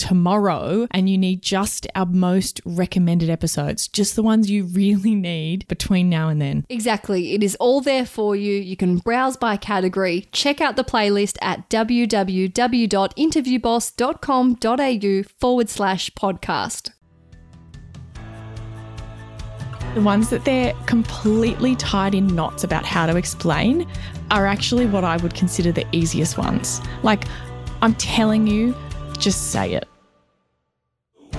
tomorrow and you need just our most recommended episodes, just the ones you really need between now and then. Exactly. It is all there for you. You can browse by category. Check out the playlist at www.interviewboss.com.au forward slash podcast. The ones that they're completely tied in knots about how to explain are actually what I would consider the easiest ones. Like, I'm telling you, just say it.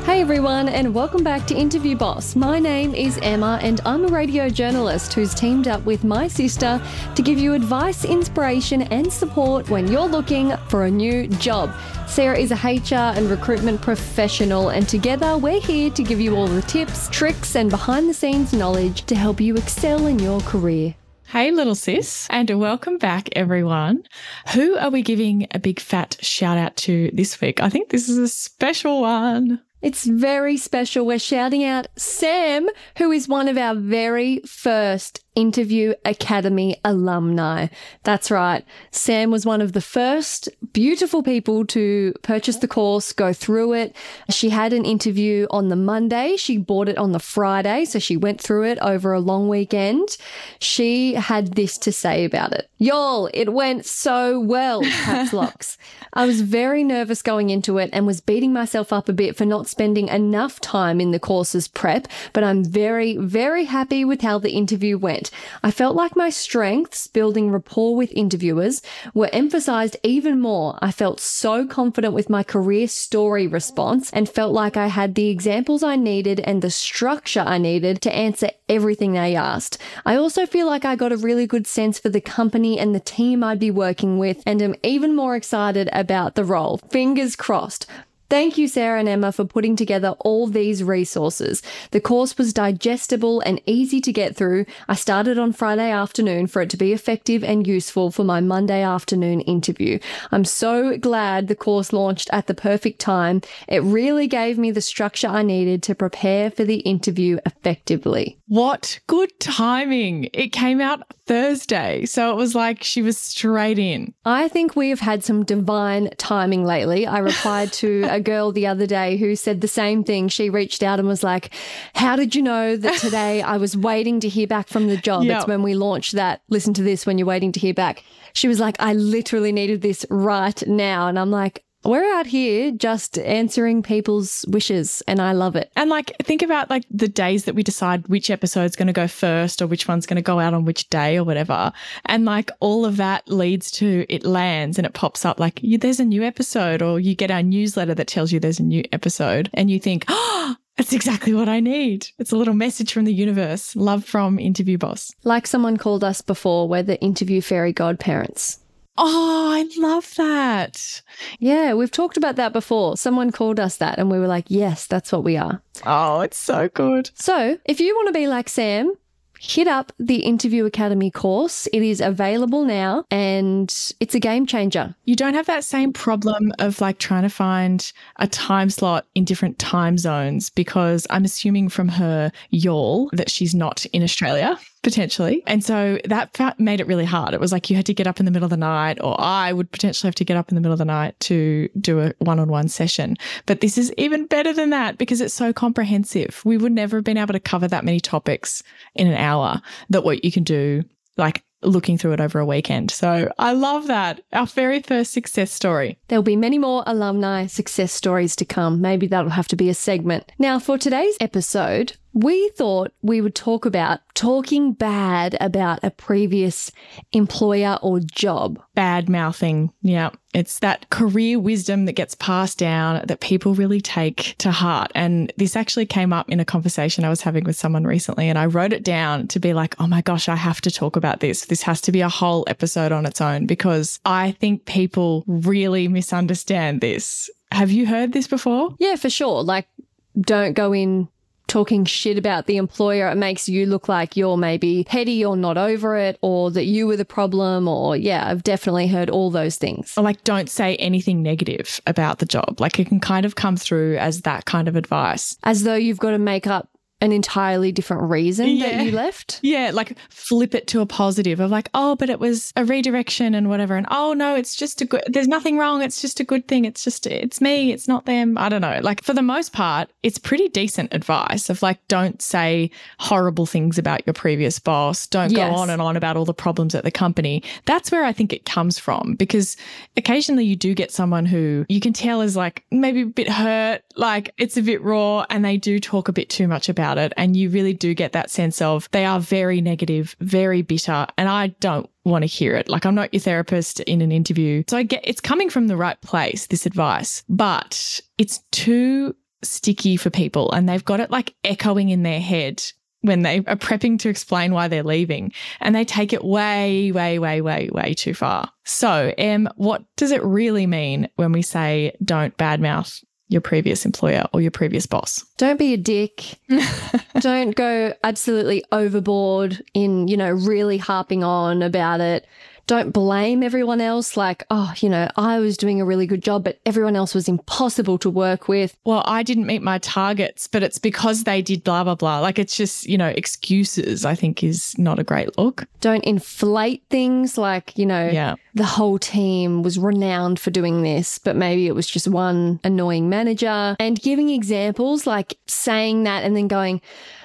Hey everyone, and welcome back to Interview Boss. My name is Emma, and I'm a radio journalist who's teamed up with my sister to give you advice, inspiration, and support when you're looking for a new job. Sarah is a HR and recruitment professional, and together we're here to give you all the tips, tricks, and behind the scenes knowledge to help you excel in your career. Hey, little sis, and welcome back, everyone. Who are we giving a big fat shout out to this week? I think this is a special one. It's very special. We're shouting out Sam, who is one of our very first Interview Academy alumni. That's right. Sam was one of the first beautiful people to purchase the course, go through it. She had an interview on the Monday. She bought it on the Friday. So she went through it over a long weekend. She had this to say about it. Y'all, it went so well, caps locks. I was very nervous going into it and was beating myself up a bit for not spending enough time in the course's prep, but I'm very, very happy with how the interview went. I felt like my strengths, building rapport with interviewers, were emphasized even more. I felt so confident with my career story response and felt like I had the examples I needed and the structure I needed to answer everything they asked. I also feel like I got a really good sense for the company and the team I'd be working with and am even more excited about the role. Fingers crossed. Thank you, Sarah and Emma, for putting together all these resources. The course was digestible and easy to get through. I started on Friday afternoon for it to be effective and useful for my Monday afternoon interview. I'm so glad the course launched at the perfect time. It really gave me the structure I needed to prepare for the interview effectively. What good timing! It came out Thursday, so it was like she was straight in. I think we have had some divine timing lately. I replied to a girl the other day who said the same thing. She reached out and was like, How did you know that today I was waiting to hear back from the job? Yep. It's when we launched that. Listen to this when you're waiting to hear back. She was like, I literally needed this right now. And I'm like, we're out here just answering people's wishes, and I love it. And like, think about like the days that we decide which episode's going to go first or which one's going to go out on which day or whatever. And like, all of that leads to it lands and it pops up like, there's a new episode, or you get our newsletter that tells you there's a new episode, and you think, oh, that's exactly what I need. It's a little message from the universe. Love from Interview Boss. Like someone called us before, we're the interview fairy godparents. Oh, I love that. Yeah, we've talked about that before. Someone called us that, and we were like, yes, that's what we are. Oh, it's so good. So, if you want to be like Sam, hit up the Interview Academy course. It is available now and it's a game changer. You don't have that same problem of like trying to find a time slot in different time zones because I'm assuming from her yawl that she's not in Australia. Potentially. And so that made it really hard. It was like you had to get up in the middle of the night, or I would potentially have to get up in the middle of the night to do a one on one session. But this is even better than that because it's so comprehensive. We would never have been able to cover that many topics in an hour that what you can do, like looking through it over a weekend. So I love that. Our very first success story. There'll be many more alumni success stories to come. Maybe that'll have to be a segment. Now, for today's episode, we thought we would talk about talking bad about a previous employer or job. Bad mouthing. Yeah. It's that career wisdom that gets passed down that people really take to heart. And this actually came up in a conversation I was having with someone recently. And I wrote it down to be like, oh my gosh, I have to talk about this. This has to be a whole episode on its own because I think people really misunderstand this. Have you heard this before? Yeah, for sure. Like, don't go in talking shit about the employer, it makes you look like you're maybe petty or not over it, or that you were the problem, or yeah, I've definitely heard all those things. Or like, don't say anything negative about the job. Like, it can kind of come through as that kind of advice. As though you've got to make up an entirely different reason Yeah. that you left. Yeah, like flip it to a positive of like, oh, but it was a redirection and whatever. And oh, no, it's just a good, there's nothing wrong. It's just a good thing. It's just, it's me. It's not them. I don't know. Like for the most part, it's pretty decent advice of like, don't say horrible things about your previous boss. Don't Yes. go on and on about all the problems at the company. That's where I think it comes from because occasionally you do get someone who you can tell is like maybe a bit hurt, like it's a bit raw, and they do talk a bit too much about it. And you really do get that sense of they are very negative, very bitter. And I don't want to hear it. Like I'm not your therapist in an interview. So I get it's coming from the right place, this advice, but it's too sticky for people and they've got it like echoing in their head when they are prepping to explain why they're leaving and they take it way, way, way, way, way too far. So, Em, what does it really mean when we say don't badmouth your previous employer or your previous boss? Don't be a dick. Don't go absolutely overboard in, you know, really harping on about it. Don't blame everyone else like, oh, you know, I was doing a really good job, but everyone else was impossible to work with. Well, I didn't meet my targets, but it's because they did blah, blah, blah. Like it's just, you know, excuses, I think is not a great look. Don't inflate things like, you know, Yeah. the whole team was renowned for doing this, but maybe it was just one annoying manager. And giving examples like saying that and then going,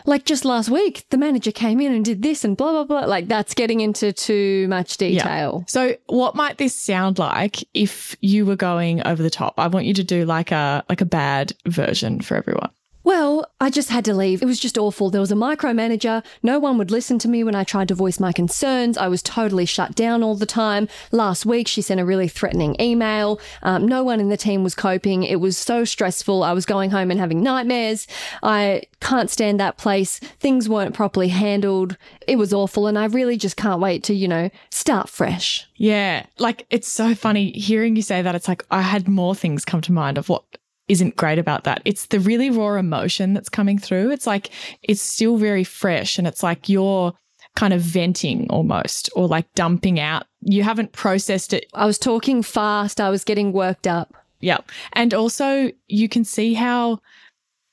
like just last week, the manager came in and did this and blah, blah, blah. Like that's getting into too much detail. Yeah. So what might this sound like if you were going over the top? I want you to do like a like a bad version for everyone. Well, I just had to leave. It was just awful. There was a micromanager. No one would listen to me when I tried to voice my concerns. I was totally shut down all the time. Last week, she sent a really threatening email. Um, no one in the team was coping. It was so stressful. I was going home and having nightmares. I can't stand that place. Things weren't properly handled. It was awful. And I really just can't wait to, you know, start fresh. Yeah. Like it's so funny hearing you say that. It's like I had more things come to mind of what isn't great about that. It's the really raw emotion that's coming through. It's like it's still very fresh and it's like you're kind of venting almost or like dumping out. You haven't processed it I was talking fast. I was getting worked up. Yeah. And also, you can see how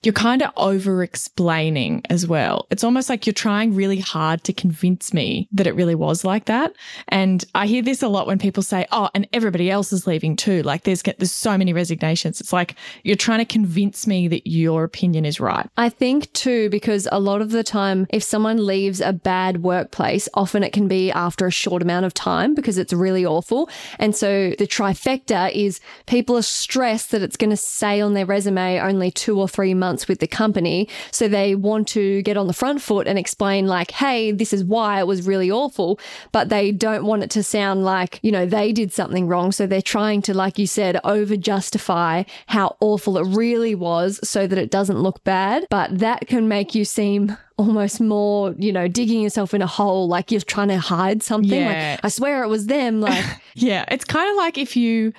you're kind of over explaining as well. It's almost like you're trying really hard to convince me that it really was like that. And I hear this a lot when people say, "Oh, and everybody else is leaving too." Like there's there's so many resignations. It's like you're trying to convince me that your opinion is right. I think too, because a lot of the time, if someone leaves a bad workplace, often it can be after a short amount of time because it's really awful. And so the trifecta is people are stressed that it's going to say on their resume only two or three months with the company. So they want to get on the front foot and explain, like, hey, this is why it was really awful. But they don't want it to sound like, you know, they did something wrong. So they're trying to, like you said, over justify how awful it really was so that it doesn't look bad. But that can make you seem almost more, you know, digging yourself in a hole, like you're trying to hide something. Yeah. Like, I swear it was them. Like, Yeah, it's kind of like if you.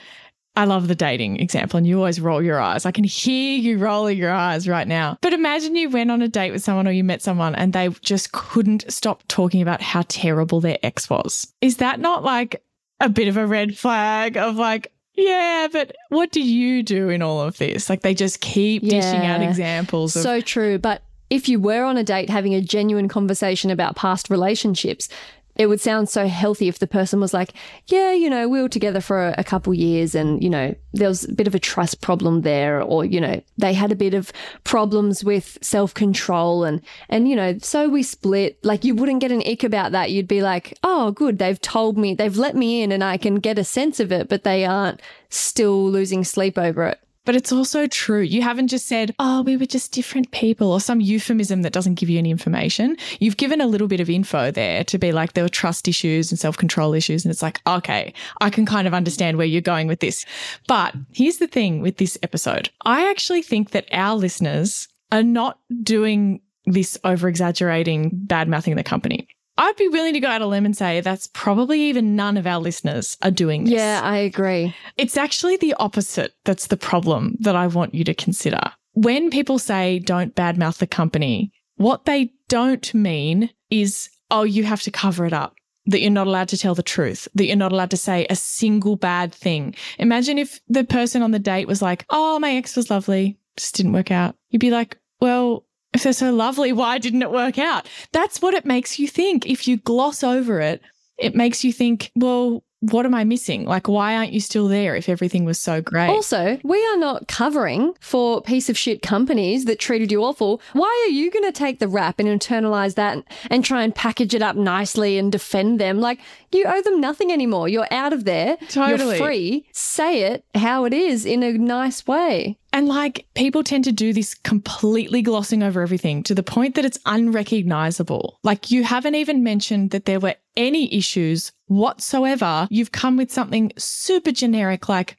I love the dating example, and you always roll your eyes. I can hear you rolling your eyes right now. But imagine you went on a date with someone or you met someone and they just couldn't stop talking about how terrible their ex was. Is that not like a bit of a red flag of like, yeah, but what do you do in all of this? Like they just keep dishing out examples of so true. But if you were on a date having a genuine conversation about past relationships, it would sound so healthy if the person was like, Yeah, you know, we were together for a, couple years and, you know, there was a bit of a trust problem there, or, you know, they had a bit of problems with self control and, and, you know, so we split. Like, you wouldn't get an ick about that. You'd be like, Oh, good. They've told me, they've let me in and I can get a sense of it, but they aren't still losing sleep over it. But it's also true. You haven't just said, oh, we were just different people or some euphemism that doesn't give you any information. You've given a little bit of info there to be like, there were trust issues and self control issues. And it's like, okay, I can kind of understand where you're going with this. But here's the thing with this episode I actually think that our listeners are not doing this over exaggerating, bad mouthing the company. I'd be willing to go out a limb and say that's probably even none of our listeners are doing this. Yeah, I agree. It's actually the opposite that's the problem that I want you to consider. When people say don't badmouth the company, what they don't mean is, oh, you have to cover it up, that you're not allowed to tell the truth, that you're not allowed to say a single bad thing. Imagine if the person on the date was like, oh, my ex was lovely, just didn't work out. You'd be like, well, if they're so lovely, why didn't it work out? That's what it makes you think. If you gloss over it, it makes you think, well, what am I missing? Like, why aren't you still there if everything was so great? Also, we are not covering for piece of shit companies that treated you awful. Why are you going to take the rap and internalize that and try and package it up nicely and defend them? Like, you owe them nothing anymore. You're out of there. Totally. You're free. Say it how it is in a nice way. And like people tend to do this completely glossing over everything to the point that it's unrecognizable. Like you haven't even mentioned that there were any issues whatsoever. You've come with something super generic like,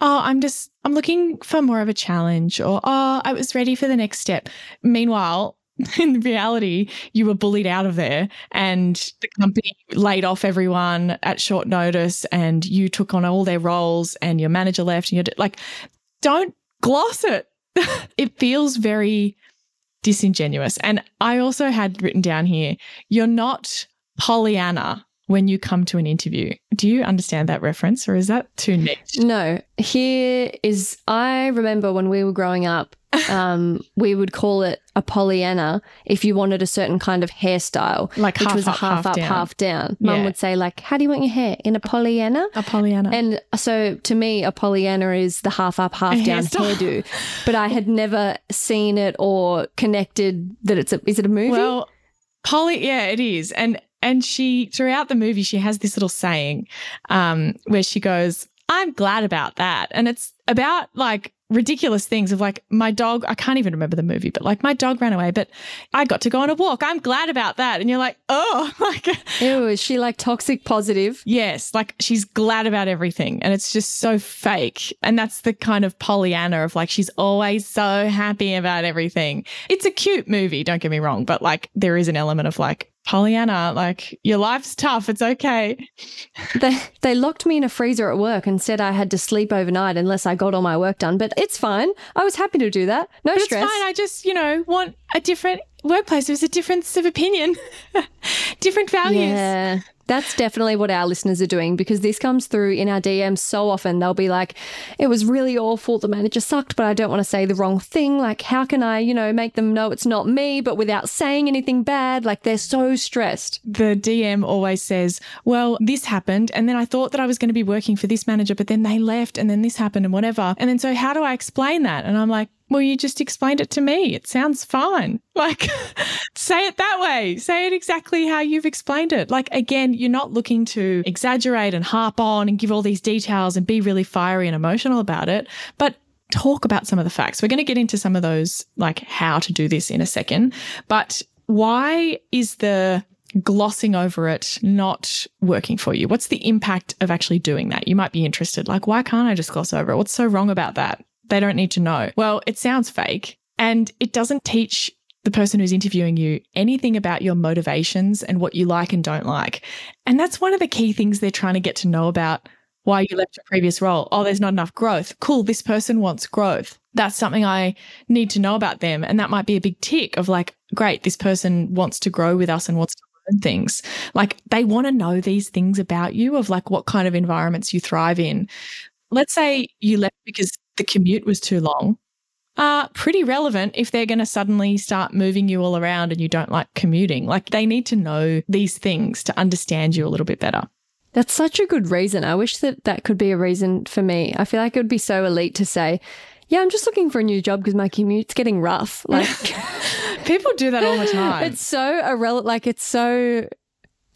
oh, I'm just, I'm looking for more of a challenge or, oh, I was ready for the next step. Meanwhile, in reality, you were bullied out of there and the company laid off everyone at short notice and you took on all their roles and your manager left and you're like, don't gloss it. it feels very disingenuous. And I also had written down here, you're not Pollyanna when you come to an interview. Do you understand that reference or is that too niche? No. Here is, I remember when we were growing up, um, we would call it a Pollyanna if you wanted a certain kind of hairstyle, Like which was a half, half up, down. half down. Mum Yeah. would say, like, how do you want your hair? In a Pollyanna? A Pollyanna. And so to me, a Pollyanna is the half up, half A down hairstyle. hairdo. But I had never seen it or connected that it's a, is it a movie? Well, Polly, yeah, it is. And and she throughout the movie she has this little saying um where she goes, "I'm glad about that." And it's about like ridiculous things of like my dog, I can't even remember the movie, but like my dog ran away, but I got to go on a walk. I'm glad about that. And you're like, "Oh, like Ew, is she like toxic positive? Yes, like she's glad about everything. And it's just so fake. And that's the kind of Pollyanna of like, she's always so happy about everything. It's a cute movie, don't get me wrong, but like, there is an element of like, Pollyanna, like, your life's tough. It's okay. They they locked me in a freezer at work and said I had to sleep overnight unless I got all my work done. But it's fine. I was happy to do that. No But stress. it's fine. I just, you know, want a different workplace. There's a difference of opinion, different values. Yeah. That's definitely what our listeners are doing because this comes through in our DMs so often. They'll be like, it was really awful. The manager sucked, but I don't want to say the wrong thing. Like, how can I, you know, make them know it's not me, but without saying anything bad? Like, they're so stressed. the DM always says, Well, this happened. And then I thought that I was going to be working for this manager, but then they left and then this happened and whatever. And then so how do I explain that? And I'm like, Well, you just explained it to me. It sounds fine. Like, say it that way. Say it exactly how you've explained it. Like, again, you're not looking to exaggerate and harp on and give all these details and be really fiery and emotional about it, but talk about some of the facts. We're going to get into some of those, like how to do this in a second. But why is the glossing over it not working for you? What's the impact of actually doing that? You might be interested. Like, why can't I just gloss over it? What's so wrong about that? They don't need to know. Well, it sounds fake and it doesn't teach the person who's interviewing you anything about your motivations and what you like and don't like. And that's one of the key things they're trying to get to know about why you left your previous role. Oh, there's not enough growth. Cool, this person wants growth. That's something I need to know about them. And that might be a big tick of like, great, this person wants to grow with us and wants to learn things. Like they want to know these things about you of like what kind of environments you thrive in. Let's say you left because the commute was too long. Uh, pretty relevant if they're going to suddenly start moving you all around and you don't like commuting. Like they need to know these things to understand you a little bit better. That's such a good reason. I wish that that could be a reason for me. I feel like it would be so elite to say, yeah, I'm just looking for a new job because my commute's getting rough. Like, People do that all the time. it's so irrelevant. Like, it's so.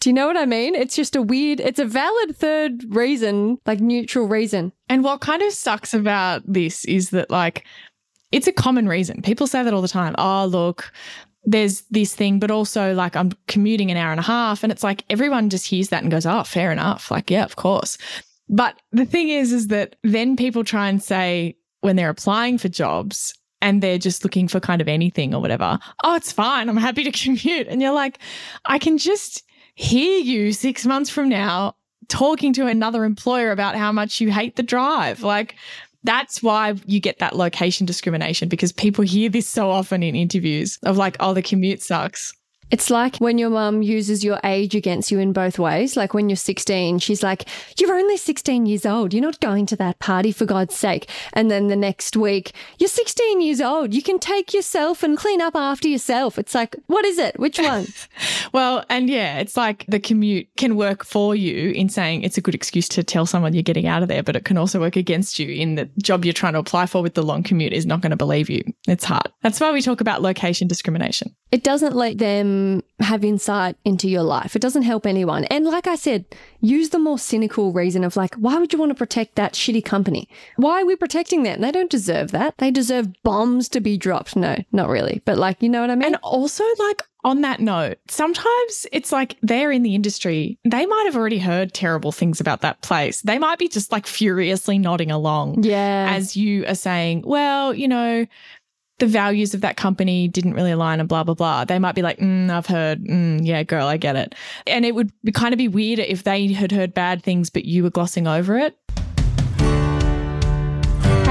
Do you know what I mean? It's just a weird, it's a valid third reason, like neutral reason. And what kind of sucks about this is that, like, it's a common reason. People say that all the time. Oh, look, there's this thing, but also like I'm commuting an hour and a half. And it's like everyone just hears that and goes, oh, fair enough. Like, yeah, of course. But the thing is, is that then people try and say when they're applying for jobs and they're just looking for kind of anything or whatever, oh, it's fine. I'm happy to commute. And you're like, I can just hear you six months from now talking to another employer about how much you hate the drive. Like, that's why you get that location discrimination because people hear this so often in interviews of like, oh, the commute sucks. It's like when your mum uses your age against you in both ways. Like when you're 16, she's like, You're only 16 years old. You're not going to that party for God's sake. And then the next week, You're 16 years old. You can take yourself and clean up after yourself. It's like, What is it? Which one? well, and yeah, it's like the commute can work for you in saying it's a good excuse to tell someone you're getting out of there, but it can also work against you in the job you're trying to apply for with the long commute is not going to believe you. It's hard. That's why we talk about location discrimination. It doesn't let them Um, have insight into your life. It doesn't help anyone. And like I said, use the more cynical reason of like, why would you want to protect that shitty company? Why are we protecting them? They don't deserve that. They deserve bombs to be dropped. No, not really. But like, you know what I mean? And also, like, on that note, sometimes it's like they're in the industry. They might have already heard terrible things about that place. They might be just like furiously nodding along. Yeah. As you are saying, well, you know, the values of that company didn't really align and blah, blah, blah. They might be like, mm, I've heard, mm, yeah, girl, I get it. And it would kind of be weird if they had heard bad things, but you were glossing over it.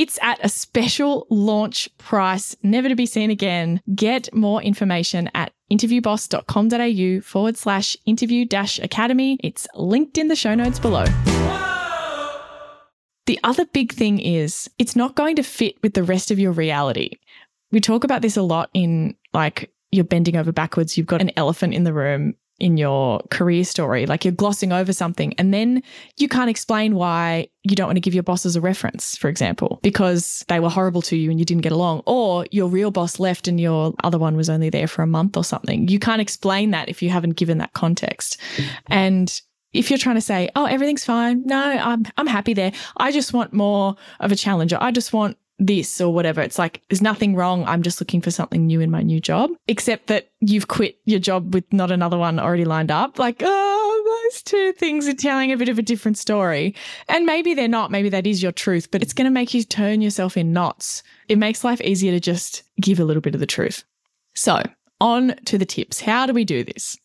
It's at a special launch price, never to be seen again. Get more information at interviewboss.com.au forward slash interview dash academy. It's linked in the show notes below. The other big thing is it's not going to fit with the rest of your reality. We talk about this a lot in like you're bending over backwards, you've got an elephant in the room, in your career story. Like you're glossing over something and then you can't explain why you don't want to give your bosses a reference, for example, because they were horrible to you and you didn't get along, or your real boss left and your other one was only there for a month or something. You can't explain that if you haven't given that context. And if you're trying to say, "Oh, everything's fine. No, I'm I'm happy there. I just want more of a challenge. I just want this or whatever. It's like, there's nothing wrong. I'm just looking for something new in my new job, except that you've quit your job with not another one already lined up. Like, oh, those two things are telling a bit of a different story. And maybe they're not. Maybe that is your truth, but it's going to make you turn yourself in knots. It makes life easier to just give a little bit of the truth. So, on to the tips. How do we do this?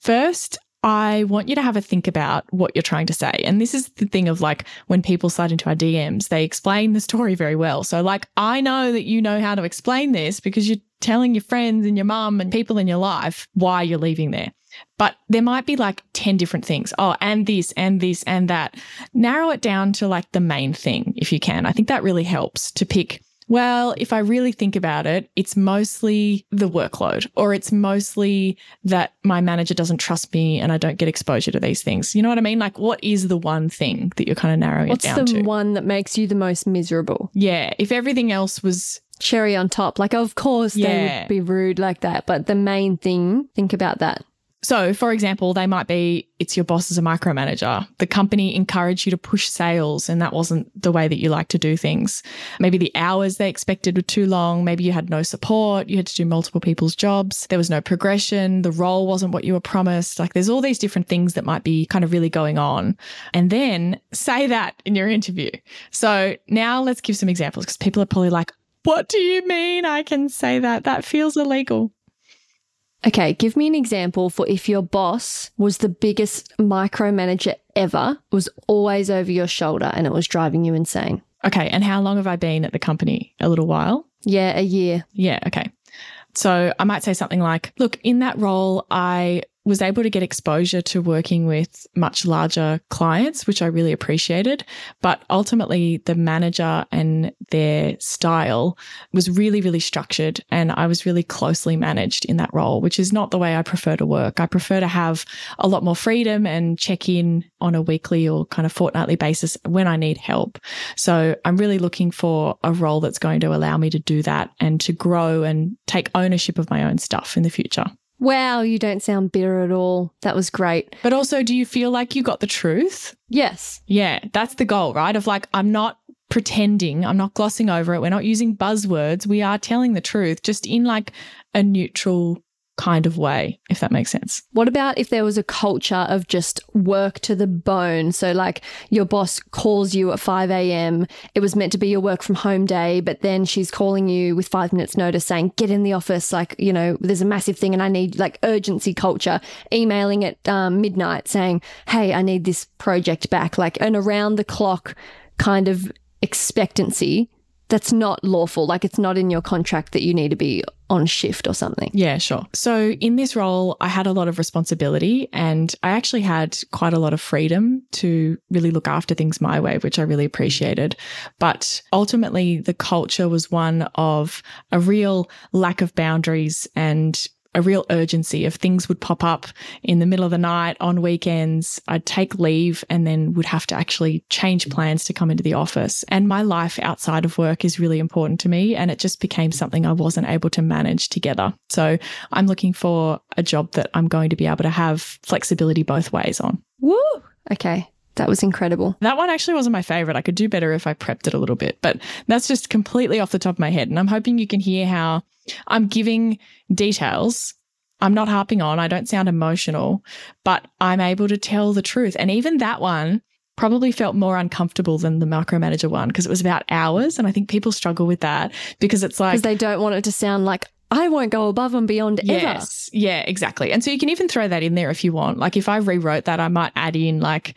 First, I want you to have a think about what you're trying to say. And this is the thing of like when people slide into our DMs, they explain the story very well. So, like, I know that you know how to explain this because you're telling your friends and your mum and people in your life why you're leaving there. But there might be like 10 different things. Oh, and this, and this, and that. Narrow it down to like the main thing if you can. I think that really helps to pick well, if I really think about it, it's mostly the workload, or it's mostly that my manager doesn't trust me and I don't get exposure to these things. You know what I mean? Like, what is the one thing that you're kind of narrowing What's it down the to? one that makes you the most miserable? yeah. If everything else was, Cherry on top. Like, of course, they would be rude like that. But the main thing, think about that. So for example, they might be it's your boss as a micromanager. The company encouraged you to push sales and that wasn't the way that you like to do things. Maybe the hours they expected were too long. Maybe you had no support. You had to do multiple people's jobs. There was no progression. The role wasn't what you were promised. Like there's all these different things that might be kind of really going on. And then say that in your interview. So now let's give some examples because people are probably like, what do you mean I can say that? That feels illegal. Okay, give me an example for if your boss was the biggest micromanager ever, was always over your shoulder, and it was driving you insane. Okay. And how long have I been at the company? A little while. Yeah, a year. Yeah. Okay. So I might say something like, look, in that role, I was able to get exposure to working with much larger clients, which I really appreciated. But ultimately, the manager and their style was really, really structured. And I was really closely managed in that role, which is not the way I prefer to work. I prefer to have a lot more freedom and check in on a weekly or kind of fortnightly basis when I need help. So I'm really looking for a role that's going to allow me to do that and to grow and take ownership of my own stuff in the future. Wow, you don't sound bitter at all. That was great. But also, do you feel like you got the truth? Yes. Yeah, that's the goal, right? Of like, I'm not pretending, I'm not glossing over it. We're not using buzzwords. We are telling the truth just in like a neutral kind of way, if that makes sense. What about if there was a culture of just work to the bone? So, like your boss calls you at 5 a.m., it was meant to be your work from home day, but then she's calling you with five minutes' notice saying, get in the office, like, you know, there's a massive thing and I need like urgency culture, emailing at um, midnight saying, hey, I need this project back, like an around the clock kind of expectancy that's not lawful. Like it's not in your contract that you need to be on shift or something. Yeah, sure. So in this role, I had a lot of responsibility and I actually had quite a lot of freedom to really look after things my way, which I really appreciated. But ultimately, the culture was one of a real lack of boundaries and a real urgency of things would pop up in the middle of the night on weekends. I'd take leave and then would have to actually change plans to come into the office. And my life outside of work is really important to me. And it just became something I wasn't able to manage together. So I'm looking for a job that I'm going to be able to have flexibility both ways on. Woo! Okay. That was incredible. That one actually wasn't my favorite. I could do better if I prepped it a little bit, but that's just completely off the top of my head. And I'm hoping you can hear how I'm giving details. I'm not harping on, I don't sound emotional, but I'm able to tell the truth. And even that one probably felt more uncomfortable than the micromanager one because it was about hours. And I think people struggle with that because it's like. Because they don't want it to sound like, I won't go above and beyond yes, ever. Yeah, exactly. And so you can even throw that in there if you want. Like if I rewrote that, I might add in like,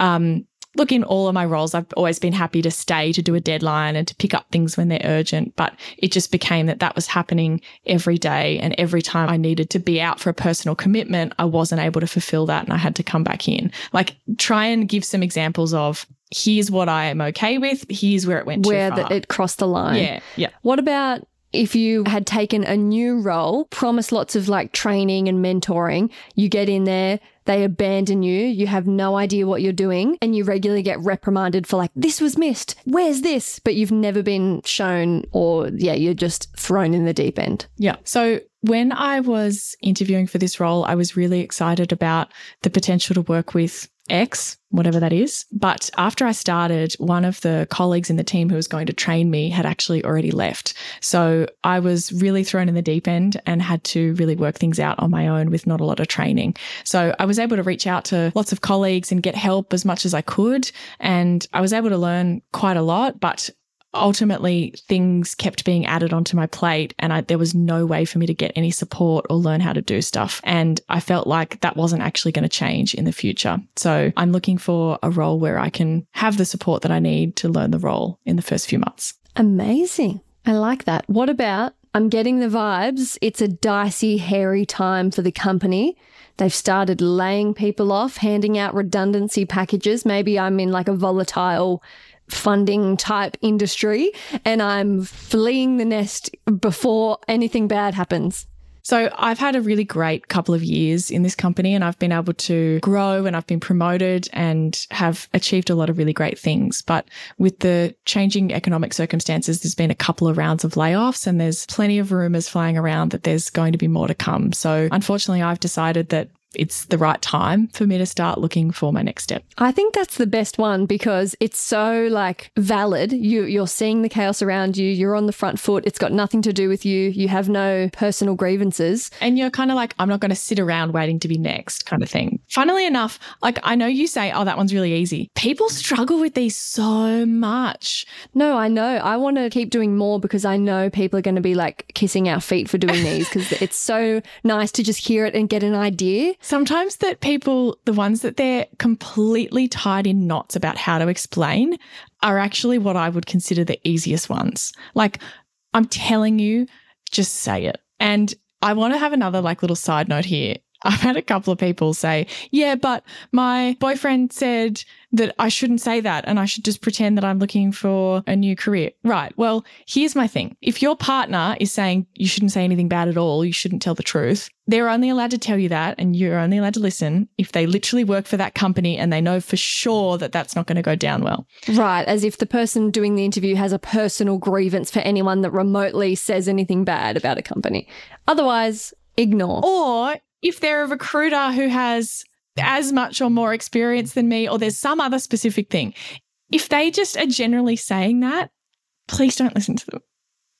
um, look, in all of my roles, I've always been happy to stay to do a deadline and to pick up things when they're urgent. But it just became that that was happening every day. And every time I needed to be out for a personal commitment, I wasn't able to fulfill that and I had to come back in. Like, try and give some examples of here's what I am okay with, here's where it went where the, it crossed the line. Yeah. Yeah. What about if you had taken a new role, promised lots of like training and mentoring, you get in there, they abandon you, you have no idea what you're doing, and you regularly get reprimanded for like, this was missed, where's this? But you've never been shown, or yeah, you're just thrown in the deep end. Yeah. So when I was interviewing for this role, I was really excited about the potential to work with X, whatever that is. But after I started, one of the colleagues in the team who was going to train me had actually already left. So I was really thrown in the deep end and had to really work things out on my own with not a lot of training. So I was able to reach out to lots of colleagues and get help as much as I could. And I was able to learn quite a lot, but ultimately things kept being added onto my plate and I, there was no way for me to get any support or learn how to do stuff. And I felt like that wasn't actually going to change in the future. So I'm looking for a role where I can have the support that I need to learn the role in the first few months. Amazing. I like that. What about I'm getting the vibes. It's a dicey, hairy time for the company. They've started laying people off, handing out redundancy packages. Maybe I'm in like a volatile funding type industry and I'm fleeing the nest before anything bad happens. So I've had a really great couple of years in this company and I've been able to grow and I've been promoted and have achieved a lot of really great things. But with the changing economic circumstances, there's been a couple of rounds of layoffs and there's plenty of rumors flying around that there's going to be more to come. So unfortunately, I've decided that it's the right time for me to start looking for my next step. I think that's the best one because it's so like valid. You you're seeing the chaos around you, you're on the front foot. It's got nothing to do with you. You have no personal grievances. And you're kind of like I'm not going to sit around waiting to be next kind of thing. Funnily enough, like I know you say oh that one's really easy. People struggle with these so much. No, I know. I want to keep doing more because I know people are going to be like kissing our feet for doing these because it's so nice to just hear it and get an idea. Sometimes that people, the ones that they're completely tied in knots about how to explain, are actually what I would consider the easiest ones. Like, I'm telling you, just say it. And I want to have another like little side note here. I've had a couple of people say, yeah, but my boyfriend said that I shouldn't say that and I should just pretend that I'm looking for a new career. Right. Well, here's my thing. If your partner is saying you shouldn't say anything bad at all, you shouldn't tell the truth, they're only allowed to tell you that and you're only allowed to listen if they literally work for that company and they know for sure that that's not going to go down well. Right. As if the person doing the interview has a personal grievance for anyone that remotely says anything bad about a company. Otherwise, ignore. Or if they're a recruiter who has as much or more experience than me, or there's some other specific thing, if they just are generally saying that, please don't listen to them.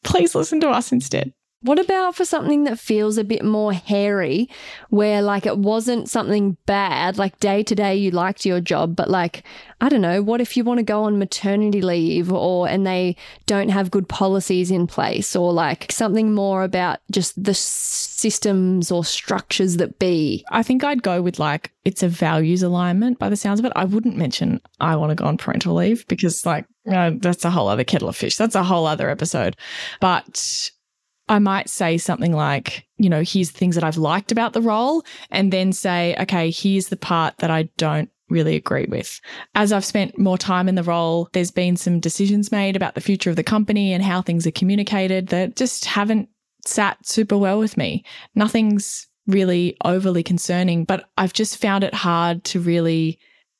Please listen to us instead. What about for something that feels a bit more hairy, where like it wasn't something bad, like day to day you liked your job, but like, I don't know, what if you want to go on maternity leave or and they don't have good policies in place or like something more about just the systems or structures that be? I think I'd go with like it's a values alignment by the sounds of it. I wouldn't mention I want to go on parental leave because like that's a whole other kettle of fish. That's a whole other episode. But I might say something like, you know, here's the things that I've liked about the role, and then say, okay, here's the part that I don't really agree with. As I've spent more time in the role, there's been some decisions made about the future of the company and how things are communicated that just haven't sat super well with me. Nothing's really overly concerning, but I've just found it hard to really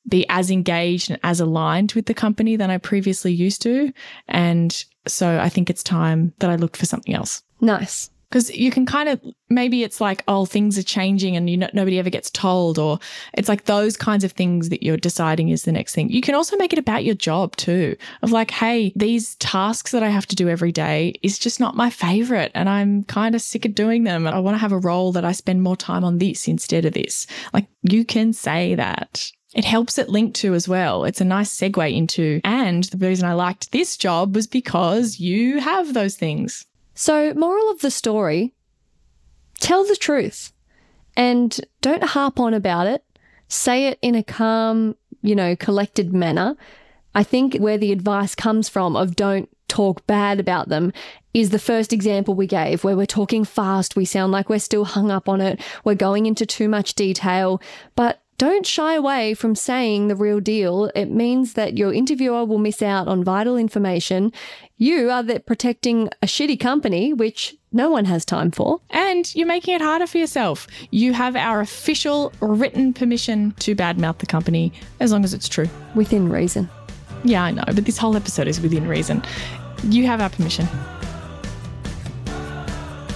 be as engaged and as aligned with the company than I previously used to. And so I think it's time that I looked for something else. Nice. Because you can kind of maybe it's like oh things are changing and you know, nobody ever gets told or it's like those kinds of things that you're deciding is the next thing. You can also make it about your job too of like hey these tasks that I have to do every day is just not my favorite and I'm kind of sick of doing them. and I want to have a role that I spend more time on this instead of this. Like you can say that. It helps it link to as well. It's a nice segue into, and the reason I liked this job was because you have those things. So, moral of the story tell the truth and don't harp on about it. Say it in a calm, you know, collected manner. I think where the advice comes from of don't talk bad about them is the first example we gave where we're talking fast, we sound like we're still hung up on it, we're going into too much detail, but don't shy away from saying the real deal. It means that your interviewer will miss out on vital information. You are protecting a shitty company, which no one has time for. And you're making it harder for yourself. You have our official written permission to badmouth the company as long as it's true. Within reason. Yeah, I know, but this whole episode is within reason. You have our permission.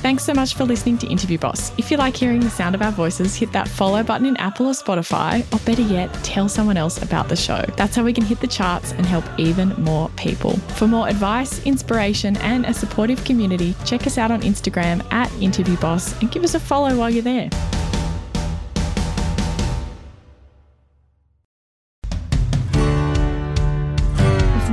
Thanks so much for listening to Interview Boss. If you like hearing the sound of our voices, hit that follow button in Apple or Spotify, or better yet, tell someone else about the show. That's how we can hit the charts and help even more people. For more advice, inspiration, and a supportive community, check us out on Instagram at Interview Boss and give us a follow while you're there.